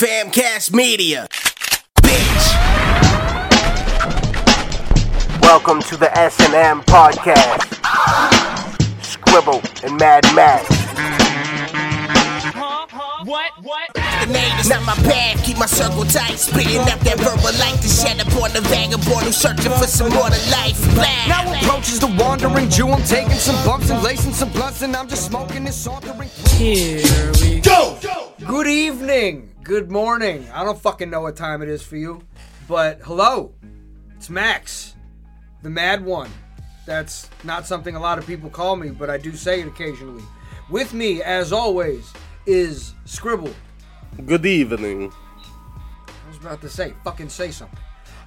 Famcast Media. Bitch. Welcome to the S&M podcast. Skribbal and Madd Maxxx. What? What? The name is not my path. Keep my circle tight. Spitting up that verbal light to shed upon the vagabond who's searching for some more to life. Blah. Now approaches the wandering Jew. I'm taking some bumps and lacing some blunts, and I'm just smoking this sauntering. Here we go. Good evening, good morning. I don't fucking know what time it is for you, but hello, it's Max, the Mad One. That's not something a lot of people call me, but I do say it occasionally. With me, as always, is Skribbal. Good evening. I was about to say, fucking say something.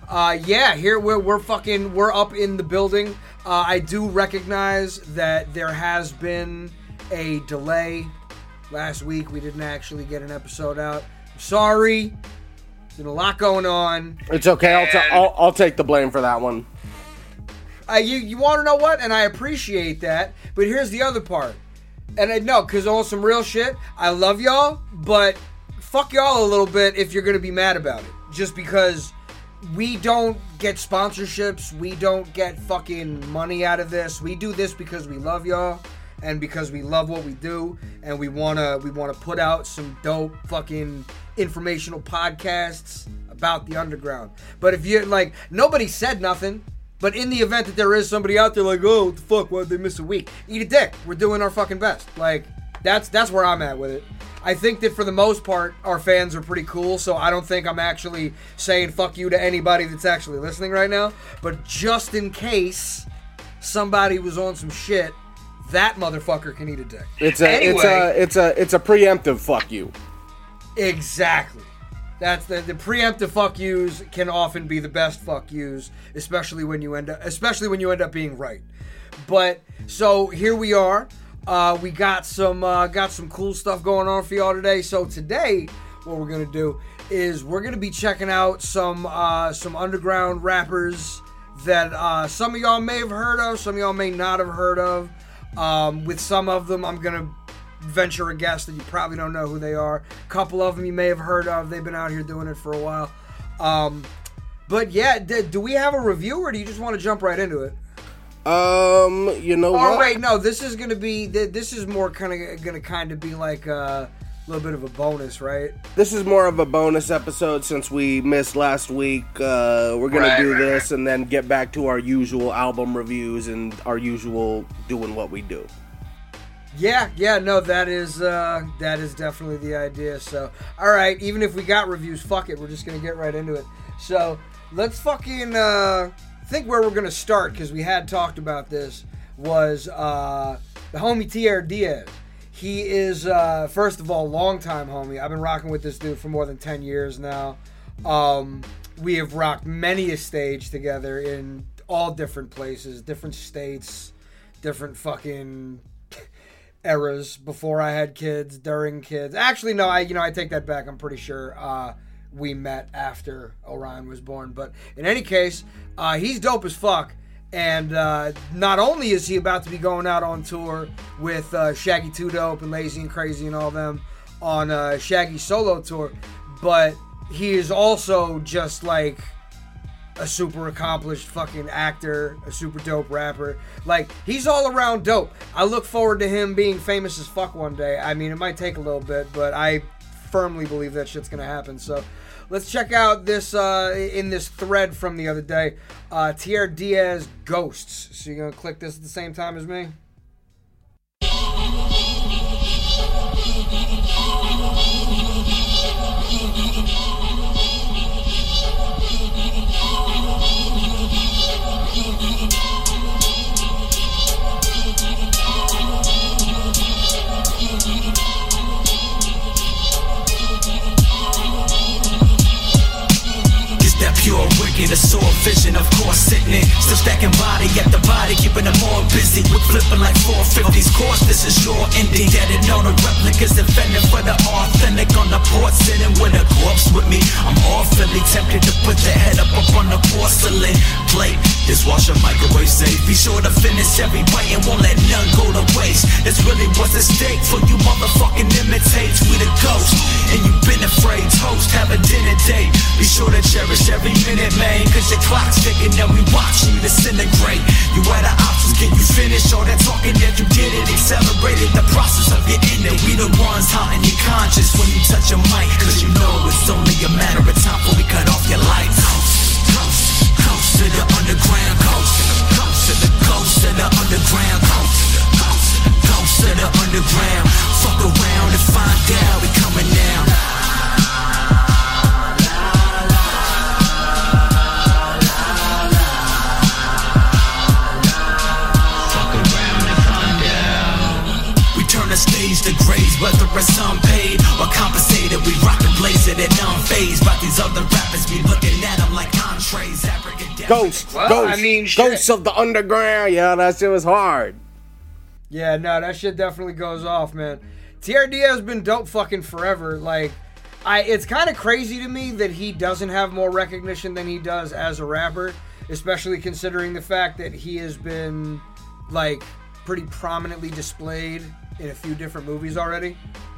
Uh, yeah, here we're, we're fucking, we're up in the building. Uh, I do recognize that there has been a delay. Last week we didn't actually get an episode out. Sorry. There's been a lot going on. It's okay. I'll, ta- I'll I'll take the blame for that one. Uh, you you want to know what? And I appreciate that. But here's the other part. And I know, because on some real shit, I love y'all, but fuck y'all a little bit if you're going to be mad about it. Just because we don't get sponsorships, we don't get fucking money out of this. We do this because we love y'all and because we love what we do and we want to we want to put out some dope fucking informational podcasts about the underground. But if you like nobody said nothing, but in the event that there is somebody out there like, "Oh, what the fuck, why they miss a week?" Eat a dick. We're doing our fucking best. Like that's that's where I'm at with it. I think that for the most part, our fans are pretty cool, so I don't think I'm actually saying fuck you to anybody that's actually listening right now. But just in case somebody was on some shit, that motherfucker can eat a dick. It's a it's a it's a it's a preemptive fuck you. Exactly. That's the the preemptive fuck yous can often be the best fuck yous, especially when you end up especially when you end up being right. But so here we are. Uh, we got some uh, got some cool stuff going on for y'all today. So today, what we're gonna do is we're gonna be checking out some uh, some underground rappers that uh, some of y'all may have heard of, some of y'all may not have heard of. Um, with some of them, I'm gonna venture a guess that you probably don't know who they are. A couple of them you may have heard of. They've been out here doing it for a while. Um, but yeah, d- do we have a review or do you just want to jump right into it? Um, you know Oh what? wait, no. This is gonna be. th- This is more kind of gonna kind of be like a little bit of a bonus, right? This is more of a bonus episode since we missed last week. Uh, we're gonna Right, do right, this and then get back to our usual album reviews and our usual doing what we do. Yeah, yeah, no, that is uh that is definitely the idea. So, all right, even if we got reviews, fuck it, we're just gonna get right into it. So, let's fucking uh think where we're gonna start because we had talked about this was uh the homie Tr Diaz. He is uh first of all longtime homie. I've been rocking with this dude for more than ten years now. Um, we have rocked many a stage together in all different places, different states, different fucking eras before I had kids, during kids. Actually, no, I you know I take that back. I'm pretty sure uh, we met after Orion was born. But in any case, uh, he's dope as fuck. And uh, not only is he about to be going out on tour with uh, Shaggy Two Dope and Lazy and Crazy and all them on uh, Shaggy's solo tour, but he is also just like a super accomplished fucking actor, a super dope rapper. Like he's all around dope. I look forward to him being famous as fuck one day. I mean, it might take a little bit, but I firmly believe that shit's gonna happen. So let's check out this uh, in this thread from the other day. Uh, Tr Diaz Ghosts. So you're gonna click this at the same time as me. Wicked, a sore vision, of course, sitting it. Still stacking body the body, keeping them all busy. With flipping like 450s, course, this is your ending. Dead and know the replicas defending for the authentic on the port, sitting with a corpse with me. I'm awfully tempted to put the head up up on the porcelain plate wash your microwave safe. Be sure to finish every bite and won't let none go to waste. It's really what's at stake for you motherfucking imitates. We the ghost, and you've been afraid. Toast, have a dinner date. Be sure to cherish every minute, man, cause your clock's ticking and we watch you disintegrate. You had the options, can you finish all that talking that you did it? Accelerated the process of your ending. We the ones haunting your conscience when you touch a mic, cause you know it's only a matter of time before we cut off your lights. To the underground. Coast, coast to the coast to the underground. Coast, coast, coast to the underground. Fuck around and find out we coming down. Fuck around and find out we turn the stage to graves, whether it's unpaid or compensated. We rock and blaze it and unfazed. But these other rappers be looking at them like entrees. Abracadabra. Ghost, Well, ghost, I mean, shit. ghosts of the underground. Yeah, that shit was hard. Yeah, no, that shit definitely goes off, man. TRD has been dope fucking forever. Like, I it's kind of crazy to me that he doesn't have more recognition than he does as a rapper, especially considering the fact that he has been like pretty prominently displayed in a few different movies already.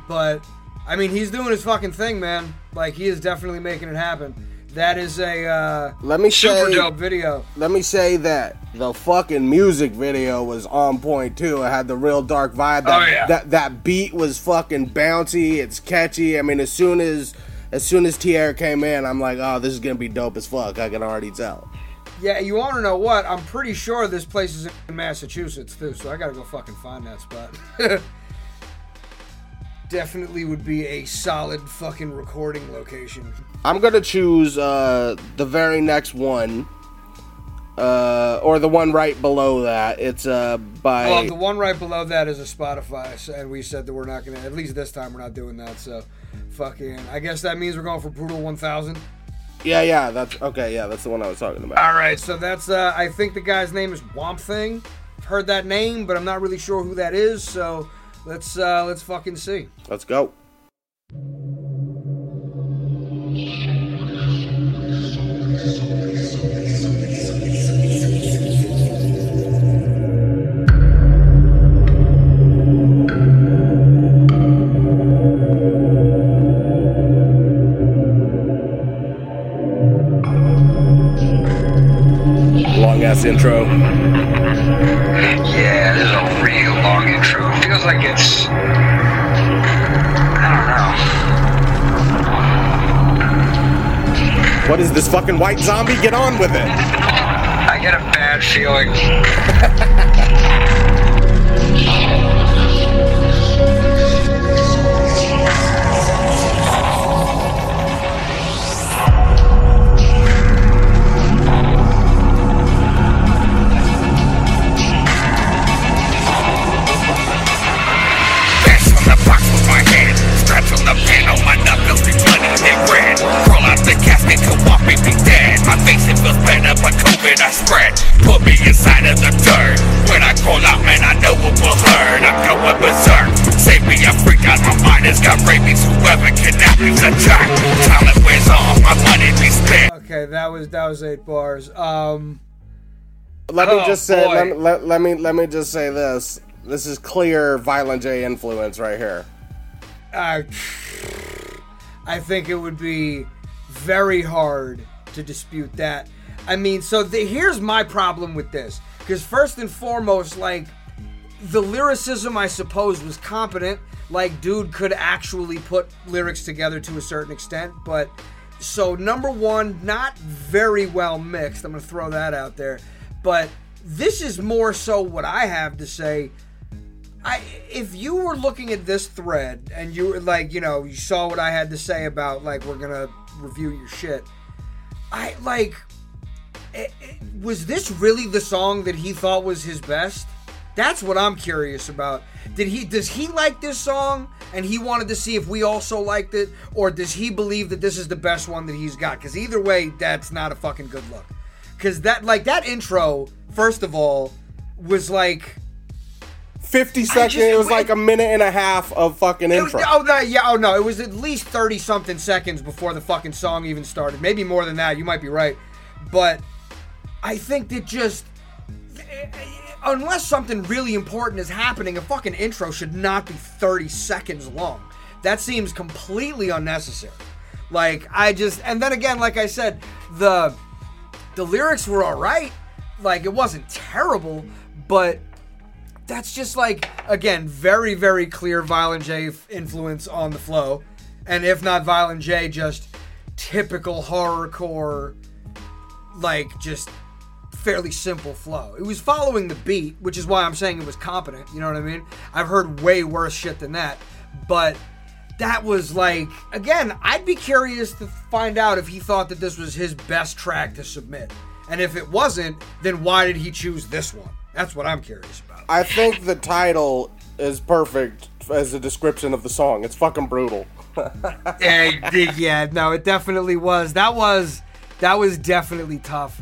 But I mean, he's doing his fucking thing, man. Like, he is definitely making it happen. That is a uh, Let me super say, dope video. let me say that the fucking music video was on point too. It had the real dark vibe. That, Oh, yeah. that that beat was fucking bouncy. It's catchy. I mean, as soon as as soon as Tierra came in, I'm like, oh, this is gonna be dope as fuck. I can already tell. Yeah, you want to know what? I'm pretty sure this place is in Massachusetts too, so I gotta go fucking find that spot. Definitely would be a solid fucking recording location. I'm gonna choose uh, the very next one, uh, or the one right below that. It's uh, by Well, the one right below that is a Spotify, and we said that we're not gonna. At least this time, we're not doing that. So, fucking. I guess that means we're going for Brutal 1000. yeah, yeah. That's okay. Yeah, that's the one I was talking about. All right, so that's. uh I think the guy's name is Womp Thing. Heard that name, but I'm not really sure who that is. So let's uh let's fucking see. Let's go. Long ass intro. Yeah, Feels like it's. I don't know. What is this fucking white zombie? Get on with it. I get a bad feeling. was that was eight bars. Um. Let me Oh, just say. Let, me- let, let me let me just say this. This is clear Violent J influence right here. I, I think it would be very hard to dispute that. I mean, so the, here's my problem with this. Because, first and foremost, like, the lyricism, I suppose, was competent. Like, dude could actually put lyrics together to a certain extent. But, so, number one, not very well mixed. I'm going to throw that out there. But this is more so what I have to say. I if you were looking at this thread and you were like, you know, you saw what I had to say about like we're gonna review your shit. I like, eh, eh, was this really the song that he thought was his best? That's what I'm curious about. Did he does he like this song and he wanted to see if we also liked it, or does he believe that this is the best one that he's got? Because either way, that's not a fucking good look. Because that like that intro, first of all, was like. 50 seconds. just- it was like a minute and a half of fucking It was, intro. oh, that, yeah, oh no, it was at least 30 something seconds before the fucking song even started. Maybe more than that, you might be right. But I think that just. Unless something really important is happening, a fucking intro should not be 30 seconds long. That seems completely unnecessary. Like, I just. And then again, like I said, the. The lyrics were alright. like it wasn't terrible, but that's just like again very very clear Violent J influence on the flow, and if not Violent J, just typical horrorcore, like just fairly simple flow. It was following the beat, which is why I'm saying it was competent. You know what I mean? I've heard way worse shit than that, but that was like again. I'd be curious to find out if he thought that this was his best track to submit, and if it wasn't, then why did he choose this one? That's what I'm curious about. I think the title is perfect as a description of the song. It's fucking brutal. yeah, yeah, no, it definitely was. That was that was definitely tough.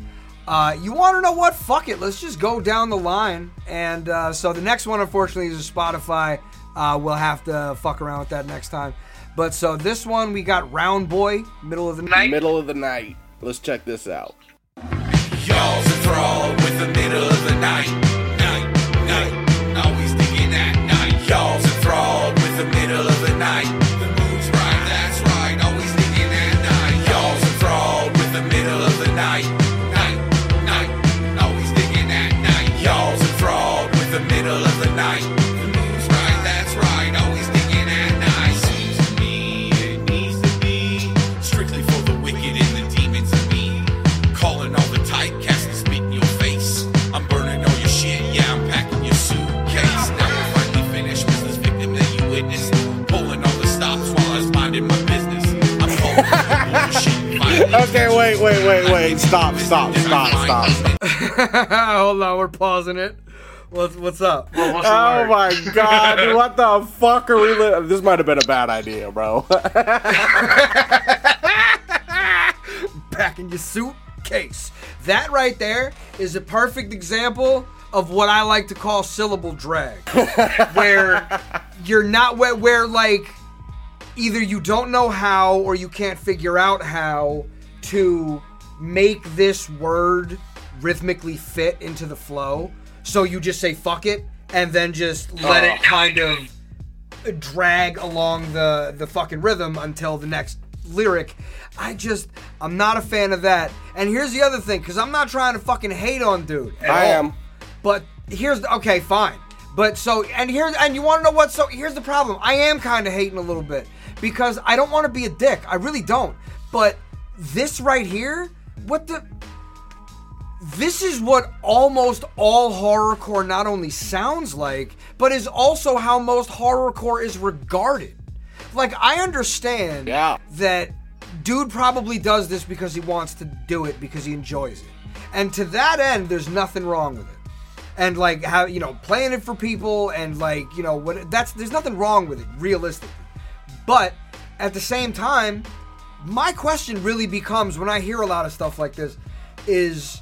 Uh, you want to know what? Fuck it. Let's just go down the line. And uh, so the next one, unfortunately, is a Spotify. Uh, we'll have to fuck around with that next time. But so this one, we got Round Boy, middle of the night. Middle of the night. Let's check this out. Y'all's enthralled with the middle of the night. Night, night, always thinking that night. Y'all's enthralled with the middle of the night. The mood's right, that's right, always thinking that night. Y'all's enthralled with the middle of the night. Night, night, Okay, wait, wait, wait, wait. Stop, stop, stop, stop. Hold on, we're pausing it. What's what's up? Oh, oh my god, what the fuck are we li- This might have been a bad idea, bro. Packing your suitcase. That right there is a perfect example of what I like to call syllable drag, where you're not where, where like either you don't know how or you can't figure out how to make this word rhythmically fit into the flow. So you just say fuck it and then just let it oh. kind of drag along the the fucking rhythm until the next lyric. I just I'm not a fan of that. And here's the other thing cuz I'm not trying to fucking hate on dude. I all. am. But here's the, okay, fine. But so and here's and you want to know what? So here's the problem. I am kind of hating a little bit because I don't want to be a dick. I really don't. But this right here, what the this is what almost all horrorcore not only sounds like, but is also how most horrorcore is regarded. Like I understand Yeah. that dude probably does this because he wants to do it because he enjoys it. And to that end, there's nothing wrong with it. And like how you know, playing it for people and like, you know, what that's there's nothing wrong with it, realistically. But at the same time, my question really becomes when I hear a lot of stuff like this is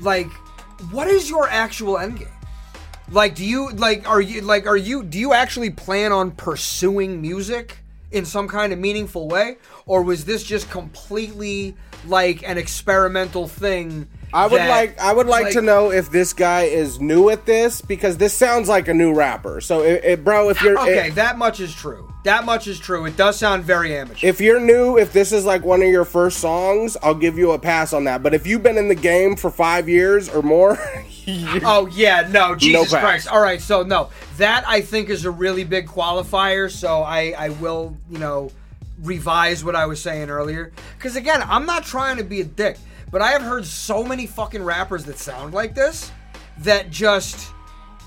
like what is your actual end game? Like do you like are you like are you do you actually plan on pursuing music in some kind of meaningful way or was this just completely like an experimental thing? I would like I would like, to know if this guy is new at this because this sounds like a new rapper. So, it, it- bro, if you're Okay, if, that much is true. That much is true. It does sound very amateur. if you're new, if this is like one of your first songs, I'll give you a pass on that. But if you've been in the game for five years or more, Oh yeah, no, Jesus pass. Christ. All right, so no, that I think is a really big qualifier. So I, I will, you know, revise what I was saying earlier. Because again, I'm not trying to be a dick, but I have heard so many fucking rappers that sound like this that just,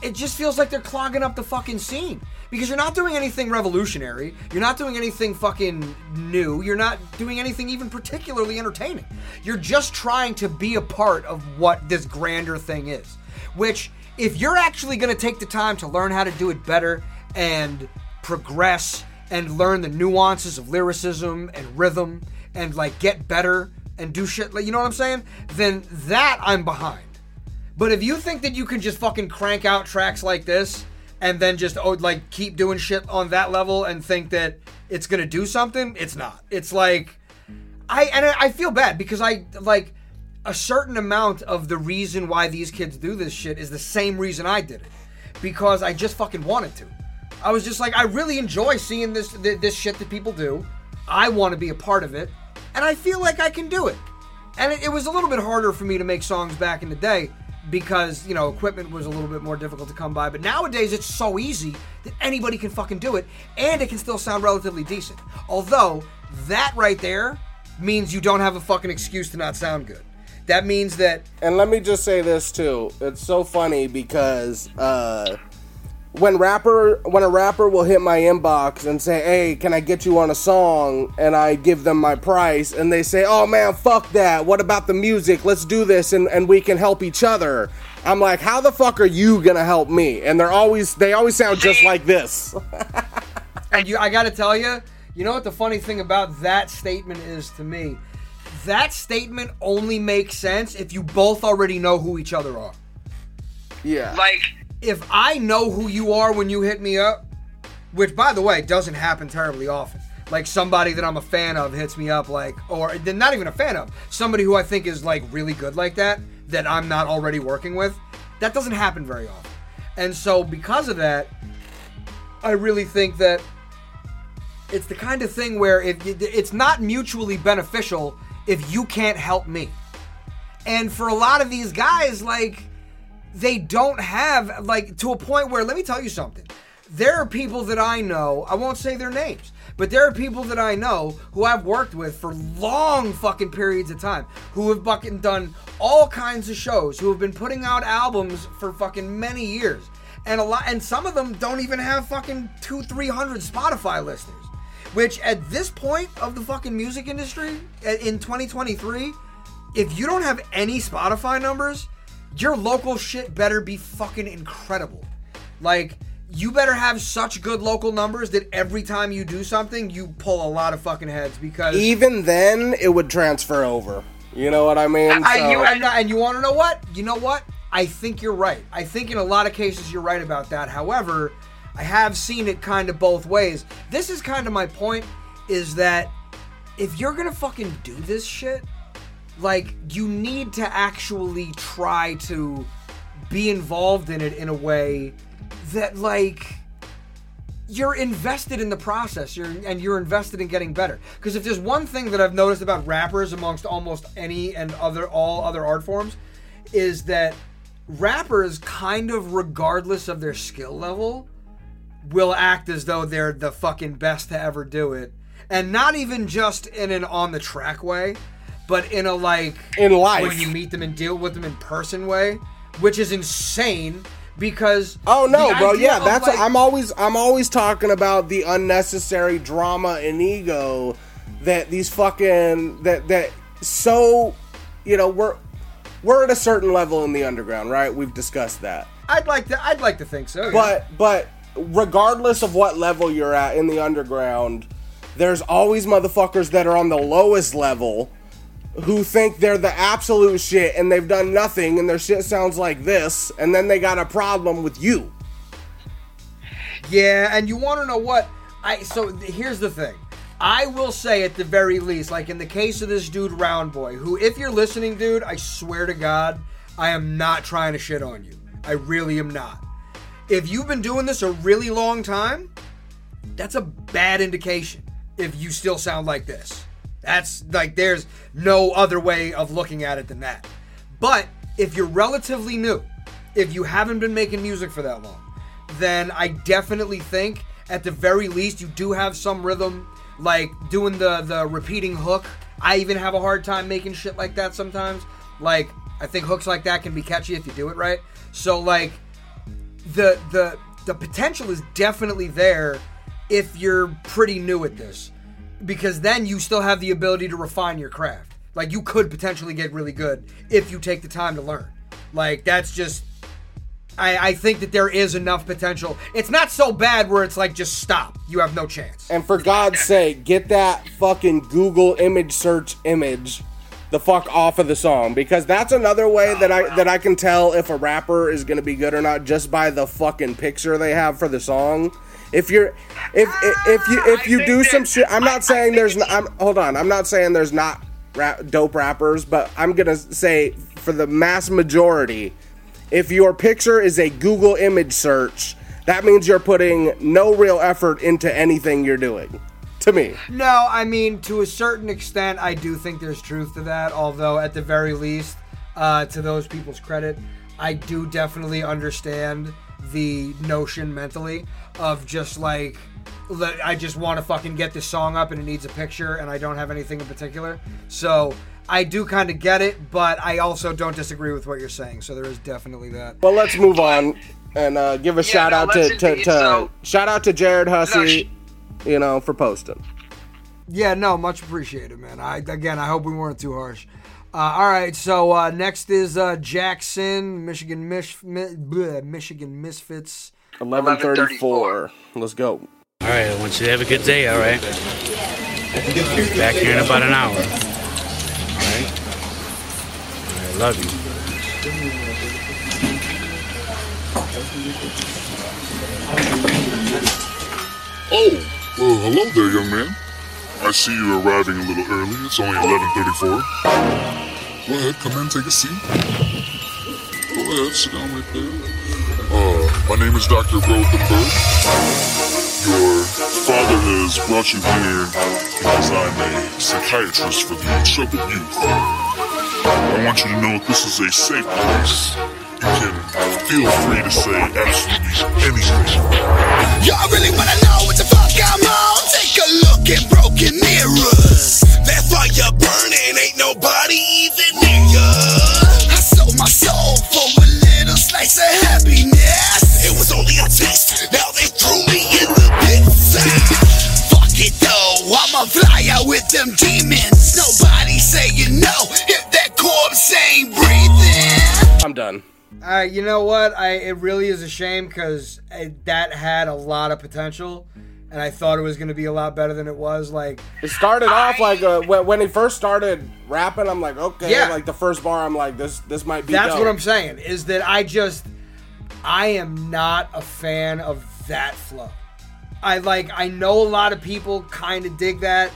it just feels like they're clogging up the fucking scene. Because you're not doing anything revolutionary. You're not doing anything fucking new. You're not doing anything even particularly entertaining. You're just trying to be a part of what this grander thing is. Which, if you're actually going to take the time to learn how to do it better and progress and learn the nuances of lyricism and rhythm and like get better and do shit, you know what I'm saying? Then that I'm behind. But if you think that you can just fucking crank out tracks like this and then just oh like keep doing shit on that level and think that it's gonna do something, it's not. It's like I and I feel bad because I like a certain amount of the reason why these kids do this shit is the same reason I did it because I just fucking wanted to. I was just like I really enjoy seeing this this shit that people do. I want to be a part of it, and I feel like I can do it. And it, it was a little bit harder for me to make songs back in the day because you know equipment was a little bit more difficult to come by. But nowadays it's so easy that anybody can fucking do it, and it can still sound relatively decent. Although that right there means you don't have a fucking excuse to not sound good. That means that And let me just say this too. It's so funny because uh, when rapper when a rapper will hit my inbox and say, "Hey, can I get you on a song?" and I give them my price and they say, "Oh man, fuck that. What about the music? Let's do this and and we can help each other." I'm like, "How the fuck are you going to help me?" And they're always they always sound just like this. And you, I got to tell you, you know what the funny thing about that statement is to me? That statement only makes sense if you both already know who each other are. yeah. Like, If I know who you are when you hit me up, which by the way doesn't happen terribly often. Like somebody that I'm a fan of hits me up, like, or not even a fan of, somebody who I think is like really good like that, that I'm not already working with. That doesn't happen very often. And so because of that, I really think that it's the kind of thing where if you, it's not mutually beneficial if you can't help me. And for a lot of these guys, like they don't have like to a point where let me tell you something. There are people that I know, I won't say their names, but there are people that I know who I've worked with for long fucking periods of time, who have fucking done all kinds of shows, who have been putting out albums for fucking many years. And a lot and some of them don't even have fucking two, three hundred Spotify listeners. Which at this point of the fucking music industry in 2023, if you don't have any Spotify numbers, your local shit better be fucking incredible. Like, you better have such good local numbers that every time you do something, you pull a lot of fucking heads because. Even then it would transfer over. You know what I mean? I, So- you, and, and you want to know what? You know what? I think you're right. I think in a lot of cases you're right about that. However, I have seen it kind of both ways. This is kind of my point is that if you're going to fucking do this shit, like you need to actually try to be involved in it in a way that like you're invested in the process you're, and you're invested in getting better. Because if there's one thing that i've noticed about rappers amongst almost any and other all other art forms is that rappers kind of regardless of their skill level will act as though they're the fucking best to ever do it. And not even just in an on the track way but in a like In life. when you meet them and deal with them in person way which is insane because Oh no, bro. Yeah, that's like- I'm always I'm always talking about the unnecessary drama and ego that these fucking that that so you know we're we're at a certain level in the underground, right? We've discussed that. I'd like to. I'd like to think so. yeah. But but regardless of what level you're at in the underground, there's always motherfuckers that are on the lowest level who think they're the absolute shit and they've done nothing and their shit sounds like this and then they got a problem with you. yeah, and you want to know what? I so here's the thing. I will say at the very least, like in the case of this dude Round Boy, who if you're listening, dude, I swear to God, I am not trying to shit on you. I really am not. If you've been doing this a really long time, that's a bad indication if you still sound like this. That's like there's no other way of looking at it than that. But if you're relatively new, if you haven't been making music for that long, then I definitely think at the very least you do have some rhythm like doing the the repeating hook. I even have a hard time making shit like that sometimes. Like I think hooks like that can be catchy if you do it right. So like the the the potential is definitely there if you're pretty new at this because then you still have the ability to refine your craft. Like you could potentially get really good if you take the time to learn. Like that's just I, I think that there is enough potential. It's not so bad where it's like just stop. You have no chance. And for God's sake, get that fucking Google image search image the fuck off of the song because that's another way oh, that I that I can tell if a rapper is gonna be good or not just by the fucking picture they have for the song. If you're if if, if you if you I do some shit, I'm not I saying think there's. I'm, hold on, I'm not saying there's not rap, dope rappers, but I'm gonna say for the mass majority, if your picture is a Google image search, that means you're putting no real effort into anything you're doing. To me. no i mean to a certain extent i do think there's truth to that although at the very least uh, to those people's credit I do definitely understand the notion mentally of just like let- I just want to fucking get this song up and it needs a picture and I don't have anything in particular. So I do kind of get it, but I also don't disagree with what you're saying. So there is definitely that. Well, let's move on and uh, give a shout no, out to, to, to So- shout out to Jared No, Hussey, you know, for posting. Yeah, no, much appreciated, man. I again, I hope we weren't too harsh. Uh, all right, so uh, next is uh, Jackson, Michigan, Mich- Mi- bleh, Michigan Misfits. Eleven thirty-four. Let's go. All right, I want you to have a good day, all right? Back here in about an hour. All right? All right, love you. Oh, well, hello there, young man. I see you arriving a little early. It's only 11:34. Go ahead, come in, take a seat. Go ahead, sit down right there. My name is Dr. Rothenberg. Your father has brought you here because I'm a psychiatrist for the troubled youth. I want you to know this is a safe place. You can feel free to say absolutely anything. Y'all really wanna know what the fuck I'm on? Take a look at broken mirrors. That fire burning, ain't nobody even them demons. Nobody saying no if that corpse ain't breathing. I'm done. Uh, you know what? I it really is a shame because that had a lot of potential, and I thought it was going to be a lot better than it was. Like, It started off like uh, when, when he first started rapping. I'm like, okay, Yeah. like the first bar. I'm like, this this might be. that's dope. what I'm saying. Is that I just I am not a fan of that flow. I like I know a lot of people kind of dig that,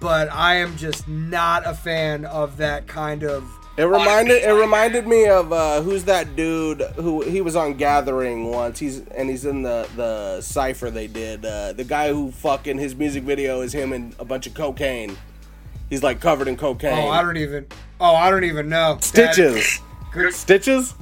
but I am just not a fan of that kind of. It reminded it reminded me of uh, who's that dude who he was on Gathering once. He's and he's in the the cipher they did. Uh, the guy who fucking his music video is him and a bunch of cocaine. He's like covered in cocaine. Oh, I don't even. Oh, I don't even know. Stitches. Stitches.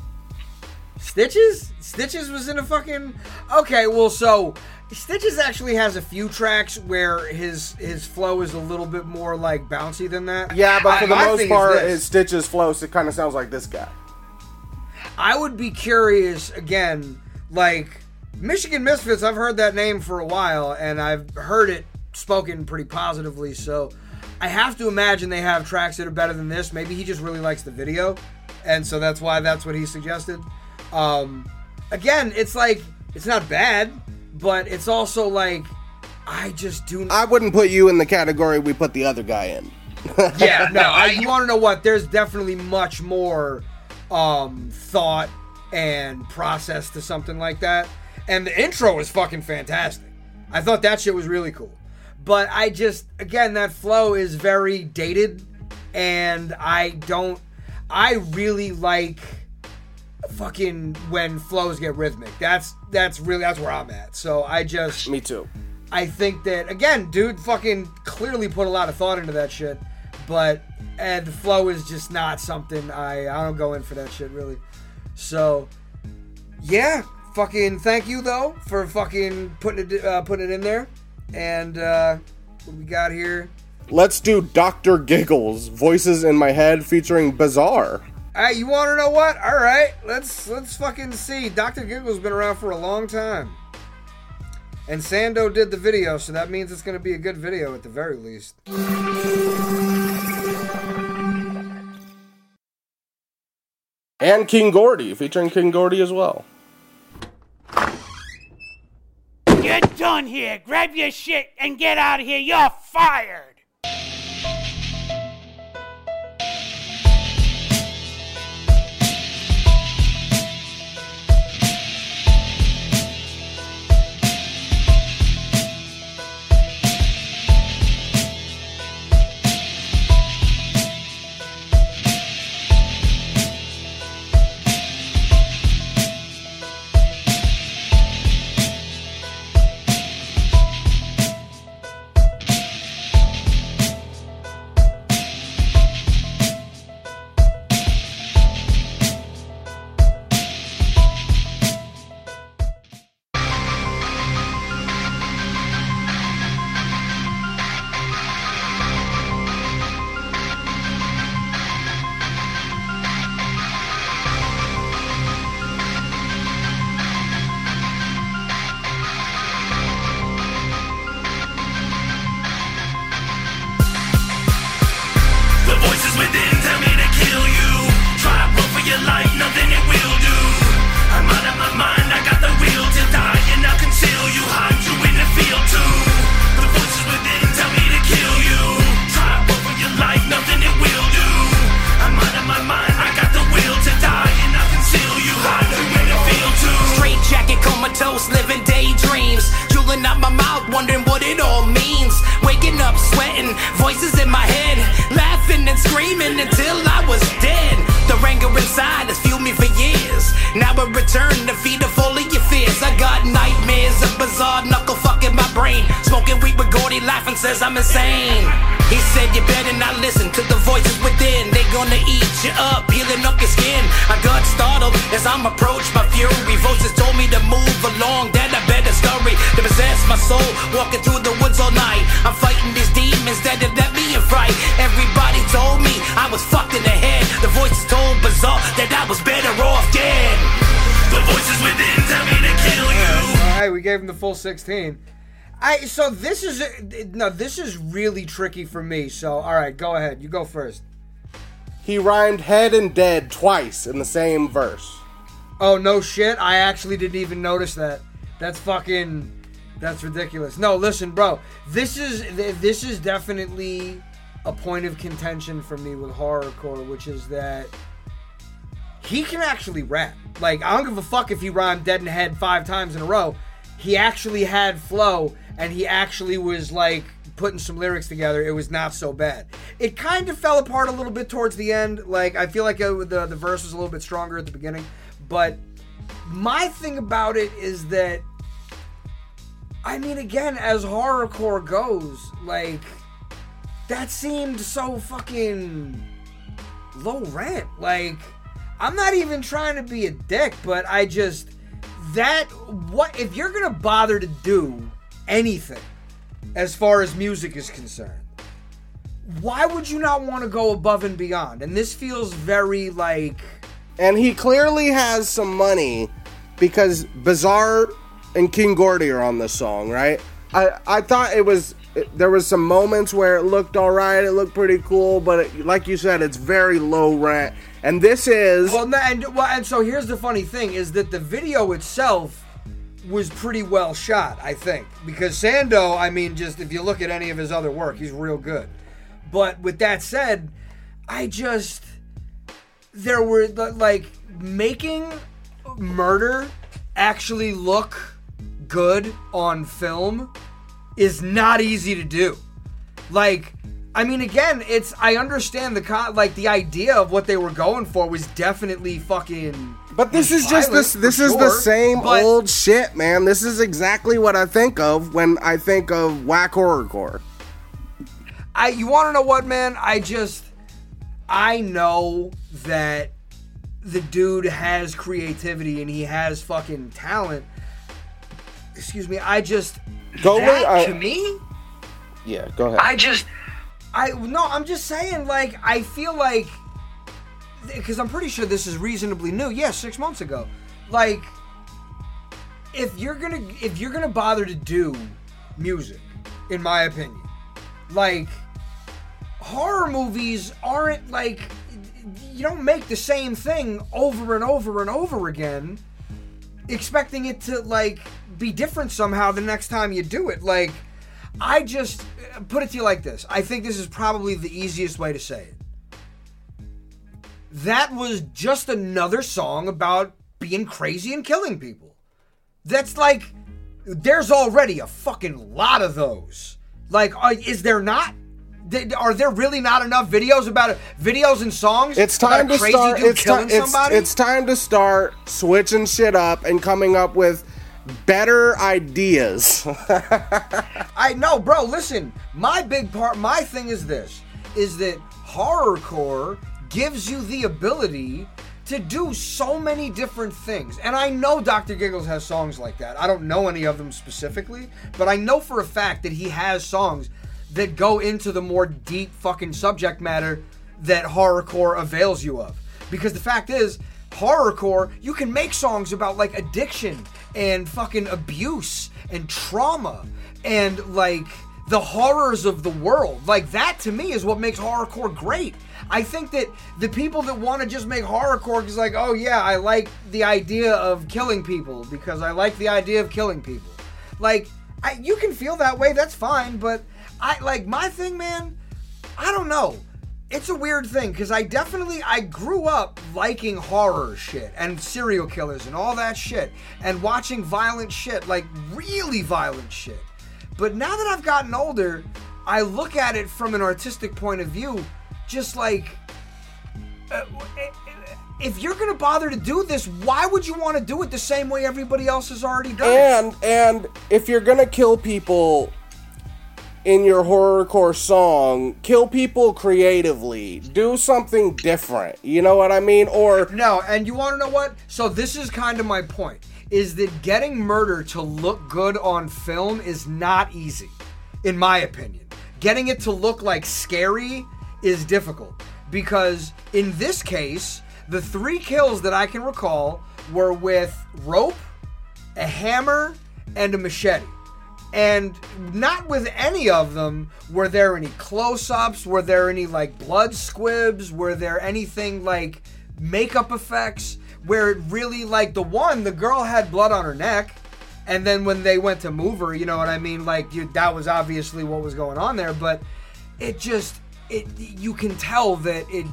Stitches? Stitches was in a fucking Okay, well so Stitches actually has a few tracks where his his flow is a little bit more like bouncy than that. Yeah, but for I- the most is part, his Stitches flow. It kind of sounds like this guy. I would be curious again, like Michigan Misfits. I've heard that name for a while, and I've heard it spoken pretty positively. So I have to imagine they have tracks that are better than this. Maybe he just really likes the video, and so that's why that's what he suggested. Um, again, it's like it's not bad, but it's also like I just do. I wouldn't put you in the category we put the other guy in. yeah, no, I, you want to know what? There's definitely much more um, thought and process to something like that. And the intro is fucking fantastic. I thought that shit was really cool. But I just, again, that flow is very dated, and I don't. I really like fucking when flows get rhythmic. That's that's really that's where I'm at. So I just Me too. I think that again, dude, fucking clearly put a lot of thought into that shit, but and the flow is just not something I I don't go in for that shit really. So yeah, fucking thank you though for fucking putting it uh, putting it in there, and uh, what we got here. Let's do Doctor Giggles voices in my head featuring Bizarre. Hey, you want to know what? All right, let's let's fucking see. Doctor Giggles been around for a long time, and Sando did the video, so that means it's gonna be a good video at the very least. And King Gordy featuring King Gordy as well. You're done here. Grab your shit and get out of here. You're fired. Says I'm insane. He said you better not listen to the voices within. They gonna eat you up, peeling up your skin. I got startled as I'm approached by fury. Voices told me to move along, that I better scurry. To possess my soul, walking through the woods all night. I'm fighting these demons that have left me in fright. Everybody told me I was fucked in the head. The voices told bizarre that I was better off dead. The voices within tell me to kill you. All right, we gave him the full 16. I so this is no, this is really tricky for me. So all right, go ahead. You go first. He rhymed head and dead twice in the same verse. Oh no shit! I actually didn't even notice that. That's fucking. That's ridiculous. No, listen, bro. This is this is definitely a point of contention for me with horrorcore, which is that he can actually rap. Like I don't give a fuck if he rhymed dead and head five times in a row. He actually had flow, and he actually was like putting some lyrics together. It was not so bad. It kind of fell apart a little bit towards the end. Like I feel like it, the the verse was a little bit stronger at the beginning, but my thing about it is that I mean, again, as horrorcore goes, like that seemed so fucking low rent. Like, I'm not even trying to be a dick, but I just that what if you're gonna bother to do anything as far as music is concerned, why would you not want to go above and beyond? And this feels very like And he clearly has some money because Bizarre and King Gordy are on this song, right? I, I thought it was there was some moments where it looked all right, it looked pretty cool, but it, like you said, it's very low rent. And this is Well, and well, and so here's the funny thing is that the video itself was pretty well shot, I think, because Sando, I mean, just if you look at any of his other work, he's real good. But with that said, I just there were like making murder actually look good on film is not easy to do. Like, I mean, again, it's I understand the con like the idea of what they were going for was definitely fucking. But this was is just violent, this for this is the same but- old shit, man. This is exactly what I think of when I think of whack horrorcore. I you want to know what, man? I just I know that the dude has creativity and he has fucking talent. Excuse me. I just Go that, with- I- to me. Yeah, go ahead. I just, I no, I'm just saying. Like, I feel like because I'm pretty sure this is reasonably new. Yeah, six months ago. Like, if you're gonna if you're gonna bother to do music, in my opinion, like horror movies aren't like you don't make the same thing over and over and over again expecting it to like be different somehow the next time you do it like i just put it to you like this i think this is probably the easiest way to say it that was just another song about being crazy and killing people that's like there's already a fucking lot of those like uh, is there not are there really not enough videos about it videos and songs It's about time to crazy start. dude It's, ti- it's, somebody it's time to start switching shit up and coming up with better ideas. I know, bro. Listen, my big part, my thing is this: is that horrorcore gives you the ability to do so many different things. And I know Dr. Giggles has songs like that. I don't know any of them specifically, but I know for a fact that he has songs that go into the more deep fucking subject matter that horrorcore avails you of. Because the fact is, horrorcore, you can make songs about like addiction and fucking abuse and trauma and like the horrors of the world. Like that to me is what makes horrorcore great. I think that the people that want to just make horrorcore is like, oh yeah, I like the idea of killing people because I like the idea of killing people. Like, I, you can feel that way, that's fine, but I like my thing, man. I don't know. It's a weird thing because I definitely I grew up liking horror shit and serial killers and all that shit and watching violent shit, like really violent shit. But now that I've gotten older, I look at it from an artistic point of view just like uh, if you're gonna bother to do this, why would you want to do it the same way everybody else has already done it? And and if you're gonna kill people in your horrorcore song, kill people creatively. Do something different. You know what I mean? Or No, and you want to know what? So this is kind of my point: is that getting murder to look good on film is not easy, in my opinion. Getting it to look like scary is difficult because in this case, the three kills that I can recall were with rope, a hammer, and a machete. And not with any of them were there any close ups, were there any like blood squibs, were there anything like makeup effects where it really like the one, the girl had blood on her neck. And then when they went to move her, you know what I mean? Like you, that was obviously what was going on there, but it just it you can tell that it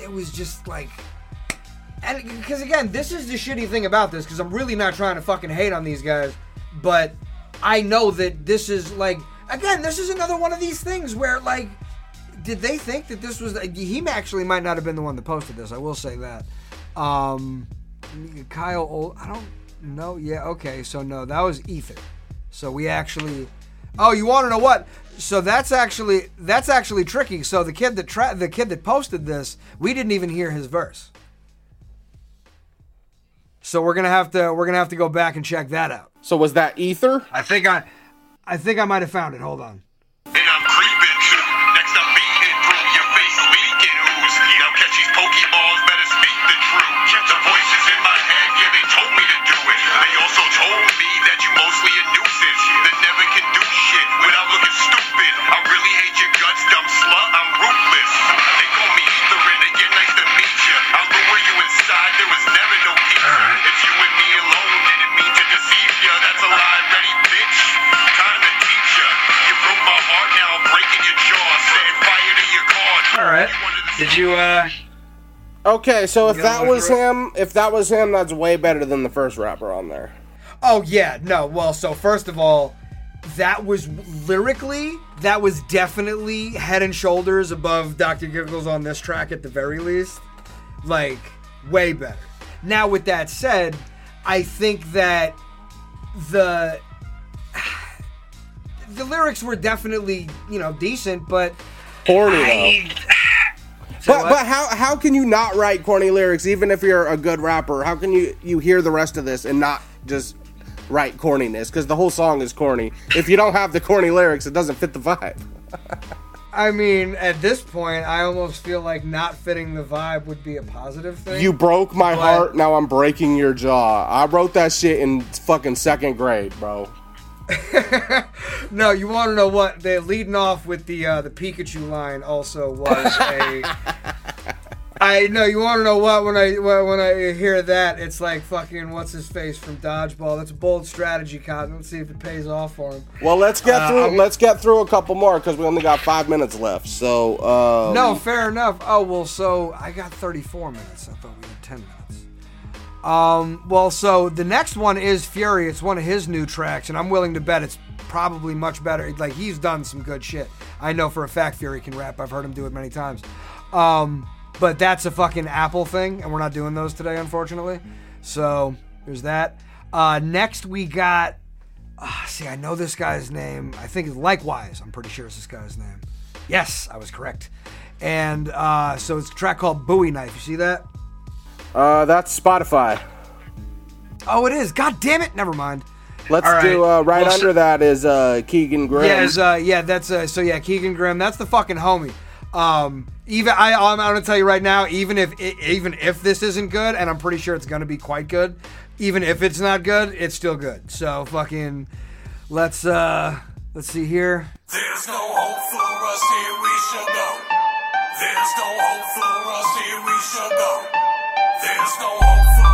it was just like and because again, this is the shitty thing about this because I'm really not trying to fucking hate on these guys, but I know that this is like again, this is another one of these things where like, did they think that this was? He actually might not have been the one that posted this. I will say that. Um, Kyle, Ol- I don't know. Yeah, okay, so no, that was Ethan. So we actually. Oh, you want to know what? So that's actually that's actually tricky. So the kid that tra- the kid that posted this, we didn't even hear his verse. So we're gonna have to we're gonna have to go back and check that out. So was that Ether? I think I I think I might have found it. Hold on. Right. Did you uh Okay, so if that was him, if that was him, that's way better than the first rapper on there. Oh yeah, no. Well, so first of all, that was lyrically, that was definitely head and shoulders above Dr. Giggles on this track at the very least. Like way better. Now with that said, I think that the the lyrics were definitely, you know, decent, but Corny I- though. Say But but how how can you not write corny lyrics even if you're a good rapper? How can you you hear the rest of this and not just write corniness? Because the whole song is corny. If you don't have the corny lyrics, it doesn't fit the vibe. I mean, at this point, I almost feel like not fitting the vibe would be a positive thing. You broke my But- heart, now I'm breaking your jaw. I wrote that shit in fucking second grade, bro. No, you want to know what? They leading off with the uh, the Pikachu line also was a. I know you want to know what when I when I hear that it's like fucking what's his face from Dodgeball. That's a bold strategy, Cotton. Let's see if it pays off for him. Well, let's get Uh, through. Let's get through a couple more because we only got five minutes left. So um, no, fair enough. Oh well, so I got 34 minutes. I thought we had 10 minutes. Um, well, so the next one is Fury. It's one of his new tracks, and I'm willing to bet it's probably much better. Like he's done some good shit. I know for a fact Fury can rap. I've heard him do it many times. Um, but that's a fucking Apple thing, and we're not doing those today, unfortunately. So there's that. Uh, next we got. ah, see, I know this guy's name. I think it's likewise. I'm pretty sure it's this guy's name. Yes, I was correct. And uh, so it's a track called Bowie Knife. You see that? Uh, that's Spotify. Oh, it is. God damn it. Never mind. Let's All right. do uh, right Well, so- under that is uh, Keegan Graham. Yeah, it's, uh, yeah, that's uh, so yeah, Keegan Graham. That's the fucking homie. Um, even I, I'm, I'm gonna tell you right now, even if it, even if this isn't good, and I'm pretty sure it's gonna be quite good, even if it's not good, it's still good. So fucking, let's uh, let's see here. There's no hope for us, here we shall go. There's no hope for us, here we shall go. There's no hope for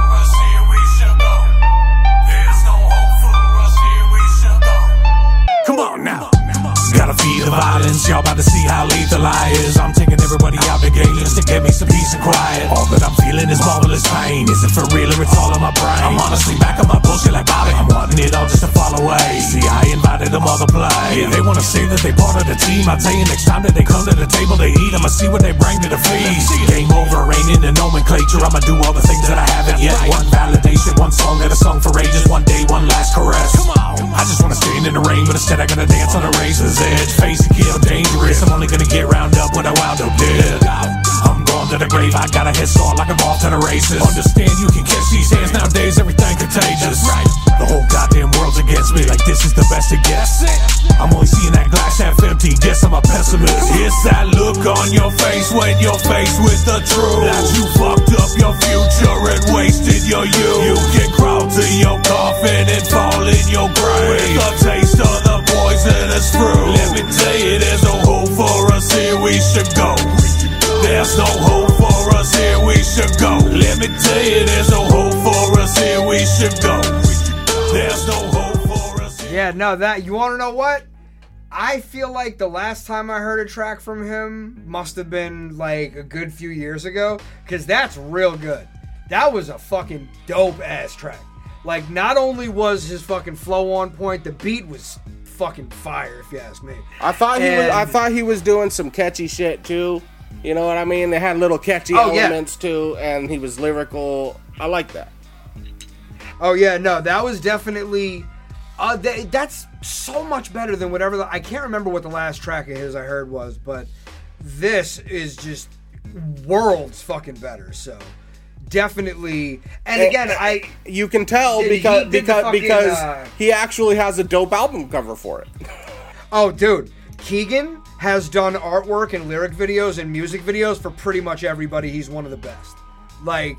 the violence, y'all about to see how lethal I is. I'm taking everybody out the gates to give me some peace and quiet. All that I'm feeling is marvelous pain. Is it for real or it's all in my brain? I'm honestly back on my bullshit like Bobby. I'm wanting it all just to fall away. See, I invited them all to multiply. Yeah, they wanna say that they part of the team. I tell you next time that they come to the table they eat, I'ma see what they bring to the feast. Game over, ain't in the nomenclature. I'ma do all the things that I haven't yet. One validation, one song that I sung for ages. One day, one last caress. Come on. I just wanna stand in the rain, but instead I'm gonna dance on the razor's edge. Face it, kill, dangerous. I'm only gonna get round up when I wound up dead. I'm to the grave. I got a head start like I'm off to the races. Understand you can catch these hands nowadays. Everything contagious. Right. The whole goddamn world's against me. Like this is the best it gets. I'm only seeing that glass half empty. Guess I'm a pessimist. It's that look on your face when you're faced with the truth. That you fucked up your future and wasted your youth. You can crawl to your coffin and fall in your grave. With a taste of the poisonous fruit. Let me tell you, there's no hope for us here. We should go. There's no hope for us here, we should go. Let me tell you, there's no hope for us here, we should go. There's no hope for us here. Yeah, no, that you want to know what? I feel like the last time I heard a track from him must have been like a good few years ago, because that's real good. That was a fucking dope ass track. Like, not only was his fucking flow on point, the beat was fucking fire, if you ask me. I thought he was. I thought he was doing some catchy shit too. You know what I mean? They had little catchy Oh, yeah. elements too, and he was lyrical. I like that. Oh yeah, no, that was definitely. Uh, th- that's so much better than whatever. The, I can't remember what the last track of his I heard was, but this is just worlds fucking better. So definitely, and again, I You can tell because because fucking, because uh, he actually has a dope album cover for it. oh dude, Keegan has done artwork and lyric videos and music videos for pretty much everybody. He's one of the best. Like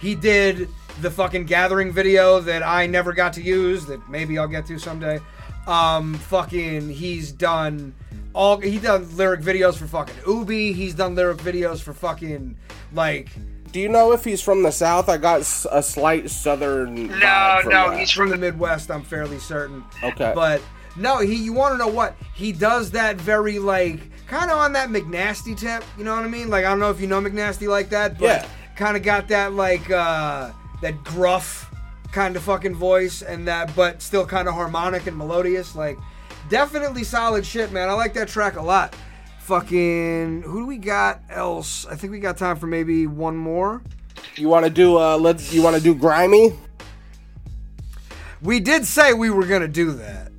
he did the fucking gathering video that I never got to use that maybe I'll get to someday. Um, fucking, he's done all. He done lyric videos for fucking Ubi. He's done lyric videos for fucking like. Do you know if he's from the South? I got a slight Southern. No, vibe from no, that. he's from the Midwest. I'm fairly certain. Okay. but no, he. You want to know what he does? That very like kind of on that McNasty tip. You know what I mean? Like I don't know if you know McNasty like that, but Yeah. kind of got that like uh that gruff kind of fucking voice and that, but still kind of harmonic and melodious. Like definitely solid shit, man. I like that track a lot. Fucking who do we got else? I think we got time for maybe one more. You want to do? Uh, let's. You want to do grimy? We did say we were gonna do that.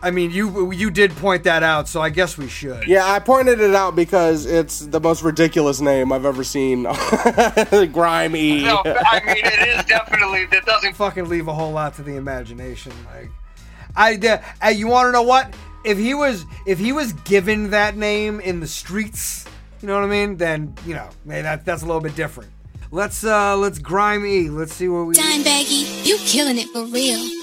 I mean, you you did point that out, so I guess we should. Yeah, I pointed it out because it's the most ridiculous name I've ever seen. grimy. No, I mean it is definitely that doesn't fucking leave a whole lot to the imagination. Like, I, uh, uh, you want to know what? If he was if he was given that name in the streets, you know what I mean? Then you know, man, that that's a little bit different. Let's uh let's grime E. Let's see what we. Dime baggy, you killing it for real.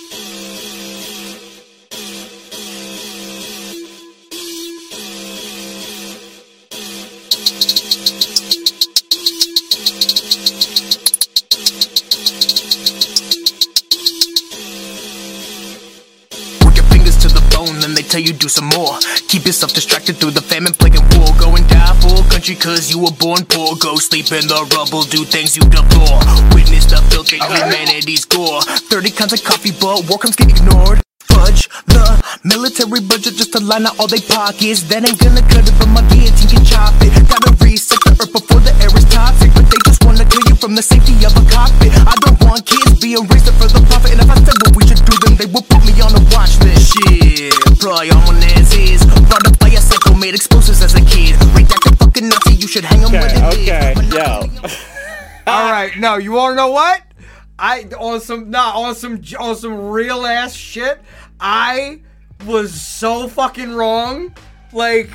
Bone, then they tell you do some more. Keep yourself distracted through the famine, plague, and war. Go and die for a country, cause you were born poor. Go sleep in the rubble, do things you deplore. Witness the filth in humanity's gore. 30 kinds of coffee, but war comes get ignored. Fudge the military budget just to line out all they pockets. That ain't gonna cut it, but my guillotine can chop it. Gotta reset the earth before the air is toxic. But they just wanna kill you from the safety of a cockpit. I don't want kids being raised for the profit. And if I said what we should do, then they would put me on a watch list. Shit, probably on one as. Brought up by a psycho, made explosives as a kid. Back to fucking Nazi, you should hang 'em with it. Okay, yo. All right, no, you want to know what? I on some not on some on some real ass shit. I was so fucking wrong. Like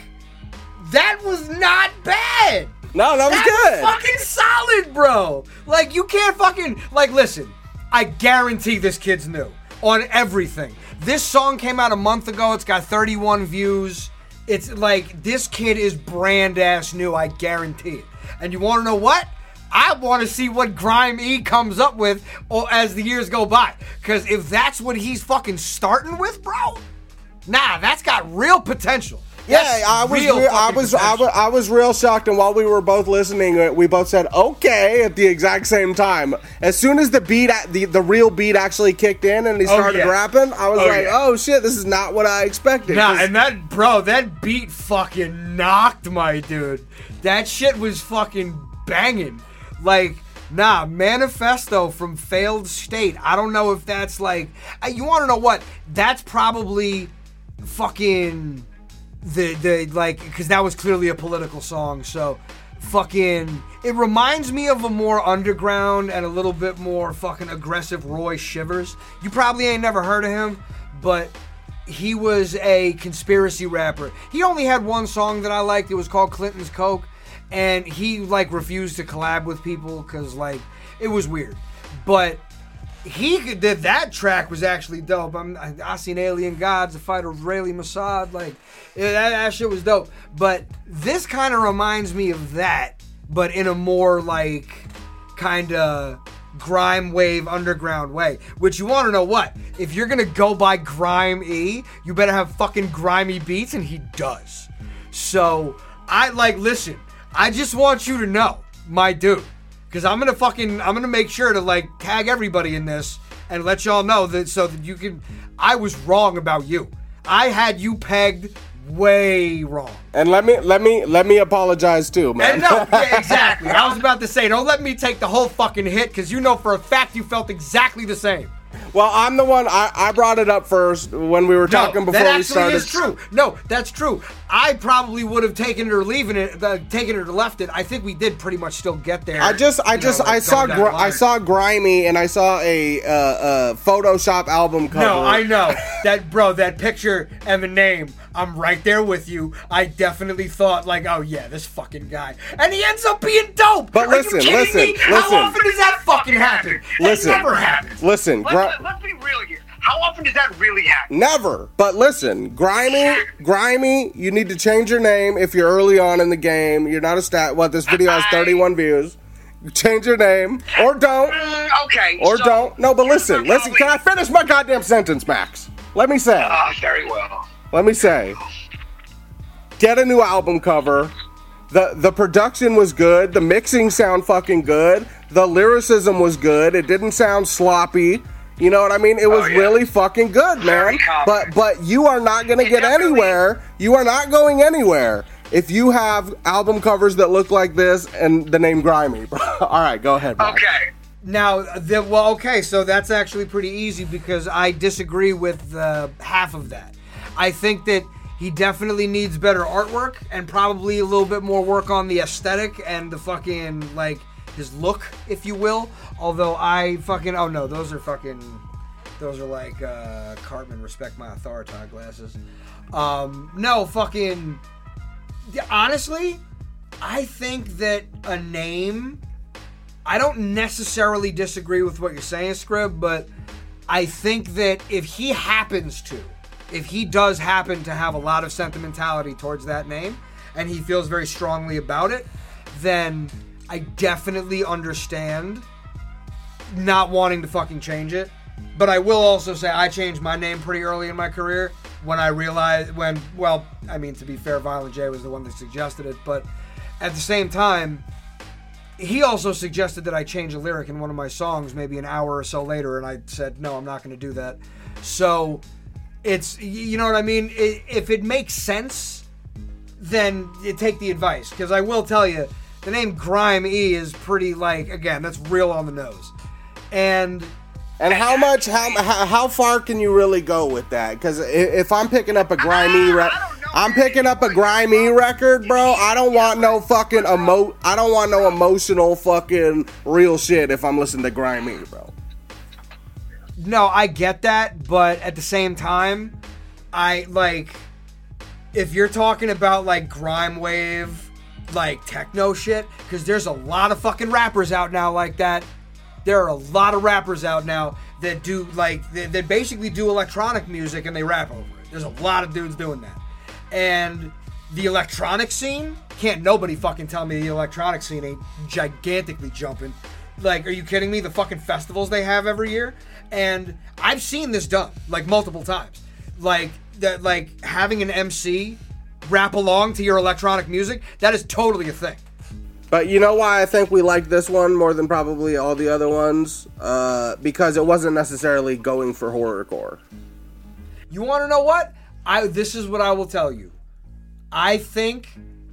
that was not bad. No, that was that good. Was fucking solid, bro. Like you can't fucking like listen. I guarantee this kid's new on everything. This song came out a month ago. It's got 31 views. It's like this kid is brand ass new. I guarantee it. And you want to know what? I want to see what Grime E comes up with as the years go by. Because if that's what he's fucking starting with, bro, nah, that's got real potential. Yeah, I was, real re- I was, I was, I was real shocked. And while we were both listening, uh, we both said "okay" at the exact same time. As soon as the beat, the the real beat actually kicked in and he Oh, started yeah. rapping, I was Oh, like, yeah. "Oh shit, this is not what I expected." Nah, and that bro, that beat fucking knocked my dude. That shit was fucking banging. Like, nah, Manifesto from Failed State. I don't know if that's like. You want to know what? That's probably fucking the the like because that was clearly a political song. So fucking it reminds me of a more underground and a little bit more fucking aggressive Roy Shivers. You probably ain't never heard of him, but he was a conspiracy rapper. He only had one song that I liked. It was called Clinton's Coke, and he like refused to collab with people because like it was weird. But he did that track was actually dope. I'm, I, I seen Alien Gods, the fight Israeli Mossad, like yeah, that, that shit was dope. But this kind of reminds me of that, but in a more like kind of grime wave underground way. Which you want to know what? If you're gonna go by Grime E, you better have fucking grimy beats, and he does. So I like listen. I just want you to know, my dude, because I'm gonna fucking I'm gonna make sure to like tag everybody in this and let y'all know that so that you can. I was wrong about you. I had you pegged way wrong. and let me let me let me apologize too, man. And no, yeah, exactly. I was about to say, don't let me take the whole fucking hit because you know for a fact you felt exactly the same. Well, I'm the one. I, I brought it up first when we were talking before that we actually started. is true. No, that's true. I probably would have taken it or leaving it, uh, taken it or left it. I think we did pretty much still get there. I just, I you know, just, like I saw, gr- I saw grimy, and I saw a uh, uh, Photoshop album cover. No, I know that, bro. That picture and the name. I'm right there with you. I definitely thought like, oh yeah, this fucking guy, and he ends up being dope. But Are listen, kidding listen, me? listen. How often does that fucking happen? Listen, that never happens. listen, Let's, gri- let's be real here. How often does that really happen? Never. But listen, grimy, grimy. You need to change your name if you're early on in the game. You're not a stat. What this video has 31 views. Change your name or don't, Mm, okay. or so don't. No, but listen, listen. Can I finish my goddamn sentence, Max? Let me say. Ah, very well. Let me say. Get a new album cover. The the production was good. The mixing sound fucking good. The lyricism was good. It didn't sound sloppy. You know what I mean? It was Oh, yeah. really fucking good, man. But but you are not gonna It get definitely- anywhere. You are not going anywhere if you have album covers that look like this and the name Grimy. All right, go ahead. Max. Okay. Now, the, well, okay, so that's actually pretty easy because I disagree with uh, half of that. I think that he definitely needs better artwork and probably a little bit more work on the aesthetic and the fucking like his look, if you will. Although I fucking oh no, those are fucking those are like uh, Cartman respect my authority glasses. Um, no, fucking honestly, I think that a name I don't necessarily disagree with what you're saying, Scrib, but I think that if he happens to, if he does happen to have a lot of sentimentality towards that name, and he feels very strongly about it, then I definitely understand not wanting to fucking change it. But I will also say I changed my name pretty early in my career when I realized when well, I mean to be fair, Violent J was the one that suggested it, but at the same time, he also suggested that I change a lyric in one of my songs maybe an hour or so later, and I said, no, I'm not going to do that. So it's, you know what I mean? I if it makes sense, then you take the advice. Because I will tell you, the name Grime E is pretty, like, again, that's real on the nose. And. And how much? How how, how far can you really go with that? Because if I'm picking up a grimy, re- I'm picking up a grimy record, bro. I don't want no fucking emo. I don't want no emotional fucking real shit if I'm listening to grimy, bro. No, I get that, but at the same time, I like if you're talking about like grime wave, like techno shit, because there's a lot of fucking rappers out now like that. There are a lot of rappers out now that do like that, basically do electronic music and they rap over it. There's a lot of dudes doing that, and the electronic scene can't nobody fucking tell me the electronic scene ain't gigantically jumping. Like, are you kidding me? The fucking festivals they have every year, and I've seen this done like multiple times. Like that, like having an MC rap along to your electronic music. That is totally a thing. But you know why I think we like this one more than probably all the other ones? Uh, because it wasn't necessarily going for horrorcore. You want to know what? I this is what I will tell you. I think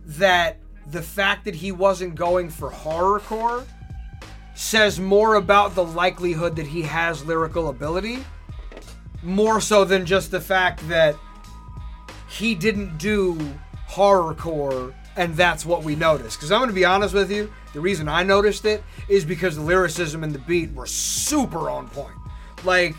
that the fact that he wasn't going for horrorcore says more about the likelihood that he has lyrical ability more so than just the fact that he didn't do horrorcore and that's what we noticed. Because I'm going to be honest with you, the reason I noticed it is because the lyricism and the beat were super on point. Like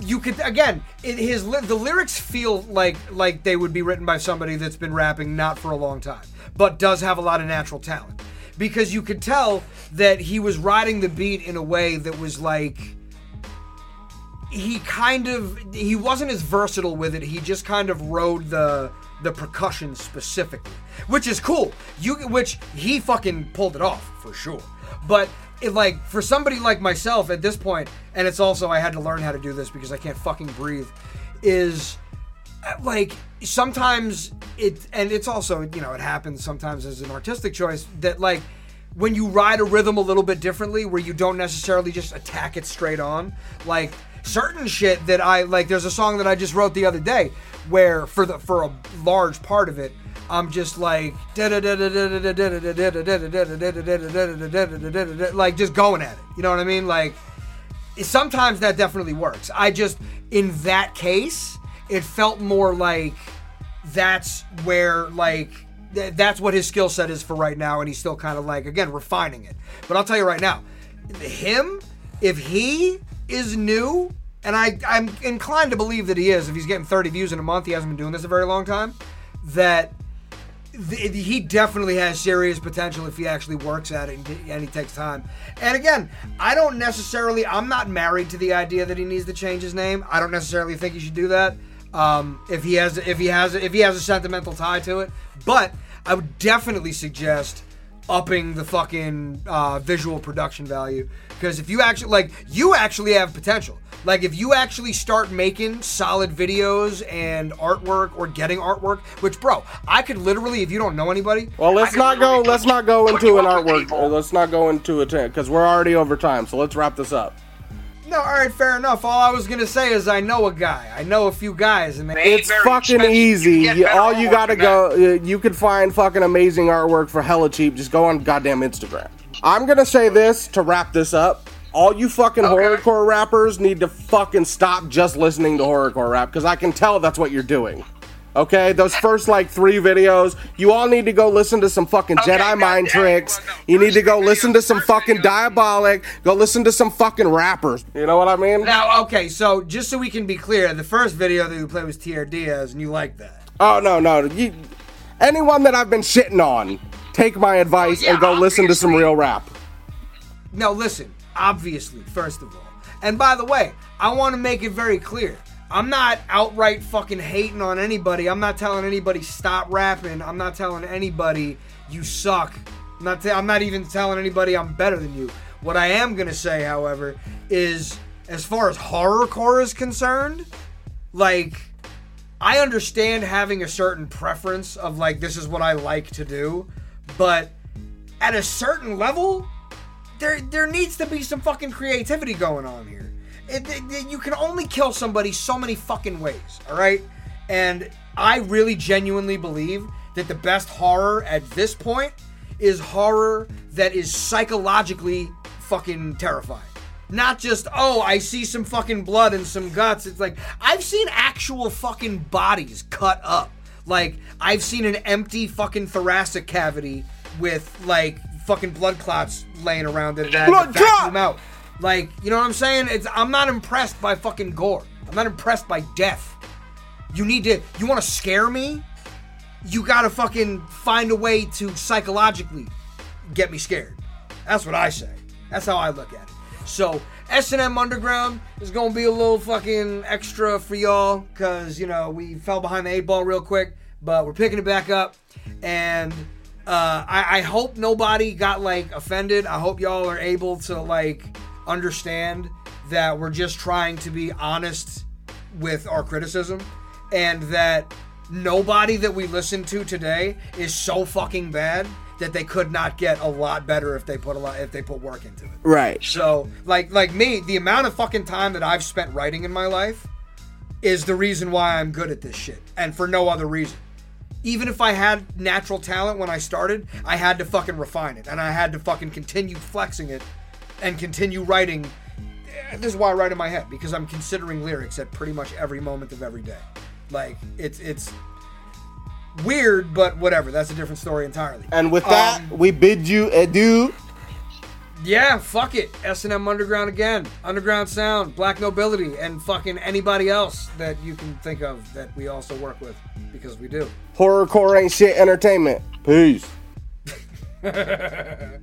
you could again, it, his the lyrics feel like like they would be written by somebody that's been rapping not for a long time, but does have a lot of natural talent. Because you could tell that he was riding the beat in a way that was like he kind of he wasn't as versatile with it. He just kind of rode the the percussion specifically, which is cool. You which he fucking pulled it off for sure. But it, like for somebody like myself at this point, and it's also I had to learn how to do this because I can't fucking breathe. Is like sometimes it and it's also you know it happens sometimes as an artistic choice that like when you ride a rhythm a little bit differently where you don't necessarily just attack it straight on like certain shit that I like there's a song that I just wrote the other day where for the for a large part of it I'm just like like just going at it. You know what I mean? Like sometimes that definitely works. I just in that case it felt more like that's where like th- that's what his skill set is for right now and he's still kind of like again refining it but i'll tell you right now him if he is new and I, i'm inclined to believe that he is if he's getting 30 views in a month he hasn't been doing this a very long time that th- he definitely has serious potential if he actually works at it and he takes time. And again, I don't necessarily, I'm not married to the idea that he needs to change his name. I don't necessarily think he should do that. Um, if he has, if he has, if he has a sentimental tie to it, but I would definitely suggest upping the fucking uh, visual production value because if you actually like, you actually have potential. Like if you actually start making solid videos and artwork or getting artwork, which bro, I could literally, if you don't know anybody, Well, let's not go. Let's not go into an artwork. or Let's not go into a tent. because we're already over time. So let's wrap this up. No, all right, fair enough. All I was gonna say is I know a guy. I know a few guys, and they It's fucking easy. You- all you gotta go. uh, You can find fucking amazing artwork for hella cheap. Just go on goddamn Instagram. I'm gonna say this to wrap this up. All you fucking horrorcore rappers need to fucking stop just listening to horrorcore rap because I can tell that's what you're doing. Okay, those first like three videos, you all need to go listen to some fucking Jedi mind tricks. You need to go listen to some fucking diabolic. Go listen to some fucking rappers. You know what I mean? Now, okay, so just so we can be clear, the first video that you played was TR Diaz, and you like that. Oh no, no. You, anyone that I've been shitting on, take my advice oh, and go listen to some real rap. No, listen, obviously, first of all. And by the way, I want to make it very clear. I'm not outright fucking hating on anybody. I'm not telling anybody stop rapping. I'm not telling anybody you suck. I'm not, i I'm not even telling anybody I'm better than you. What I am to say, however, is as far as horrorcore is concerned, like, I understand having a certain preference of, like, this is what I like to do, but at a certain level, there there needs to be some fucking creativity going on here. It, it- you can only kill somebody so many fucking ways, all right? And I really genuinely believe that the best horror at this point is horror that is psychologically fucking terrifying. Not just, oh, I see some fucking blood and some guts. It's like, I've seen actual fucking bodies cut up. Like, I've seen an empty fucking thoracic cavity with, like, fucking blood clots laying around it. and I had to Blood clot! out. Like, you know what I'm saying? It's I'm not impressed by fucking gore. I'm not impressed by death. You need to you want to scare me? You got to fucking find a way to psychologically get me scared. That's what I say. That's how I look at it. So, S&M Underground is going to be a little fucking extra for y'all cuz you know, we fell behind the eight ball real quick, but we're picking it back up and uh, I, I hope nobody got like offended. I hope y'all are able to like understand that we're just trying to be honest with our criticism and that nobody that we listen to today is so fucking bad that they could not get a lot better if they put a lot if they put work into it. Right. So, like like me, the amount of fucking time that I've spent writing in my life is the reason why I'm good at this shit, and for no other reason. Even if I had natural talent when I started, I had to fucking refine it, and I had to fucking continue flexing it, and continue writing. This is why I write in my head because I'm considering lyrics at pretty much every moment of every day. Like it's it's weird, but whatever. That's a different story entirely. And with that, um, we bid you adieu. Yeah, fuck it. S&M Underground again. Underground Sound, Black Nobility, and fucking anybody else that you can think of that we also work with because we do. Horrorcore ain't shit entertainment. Peace.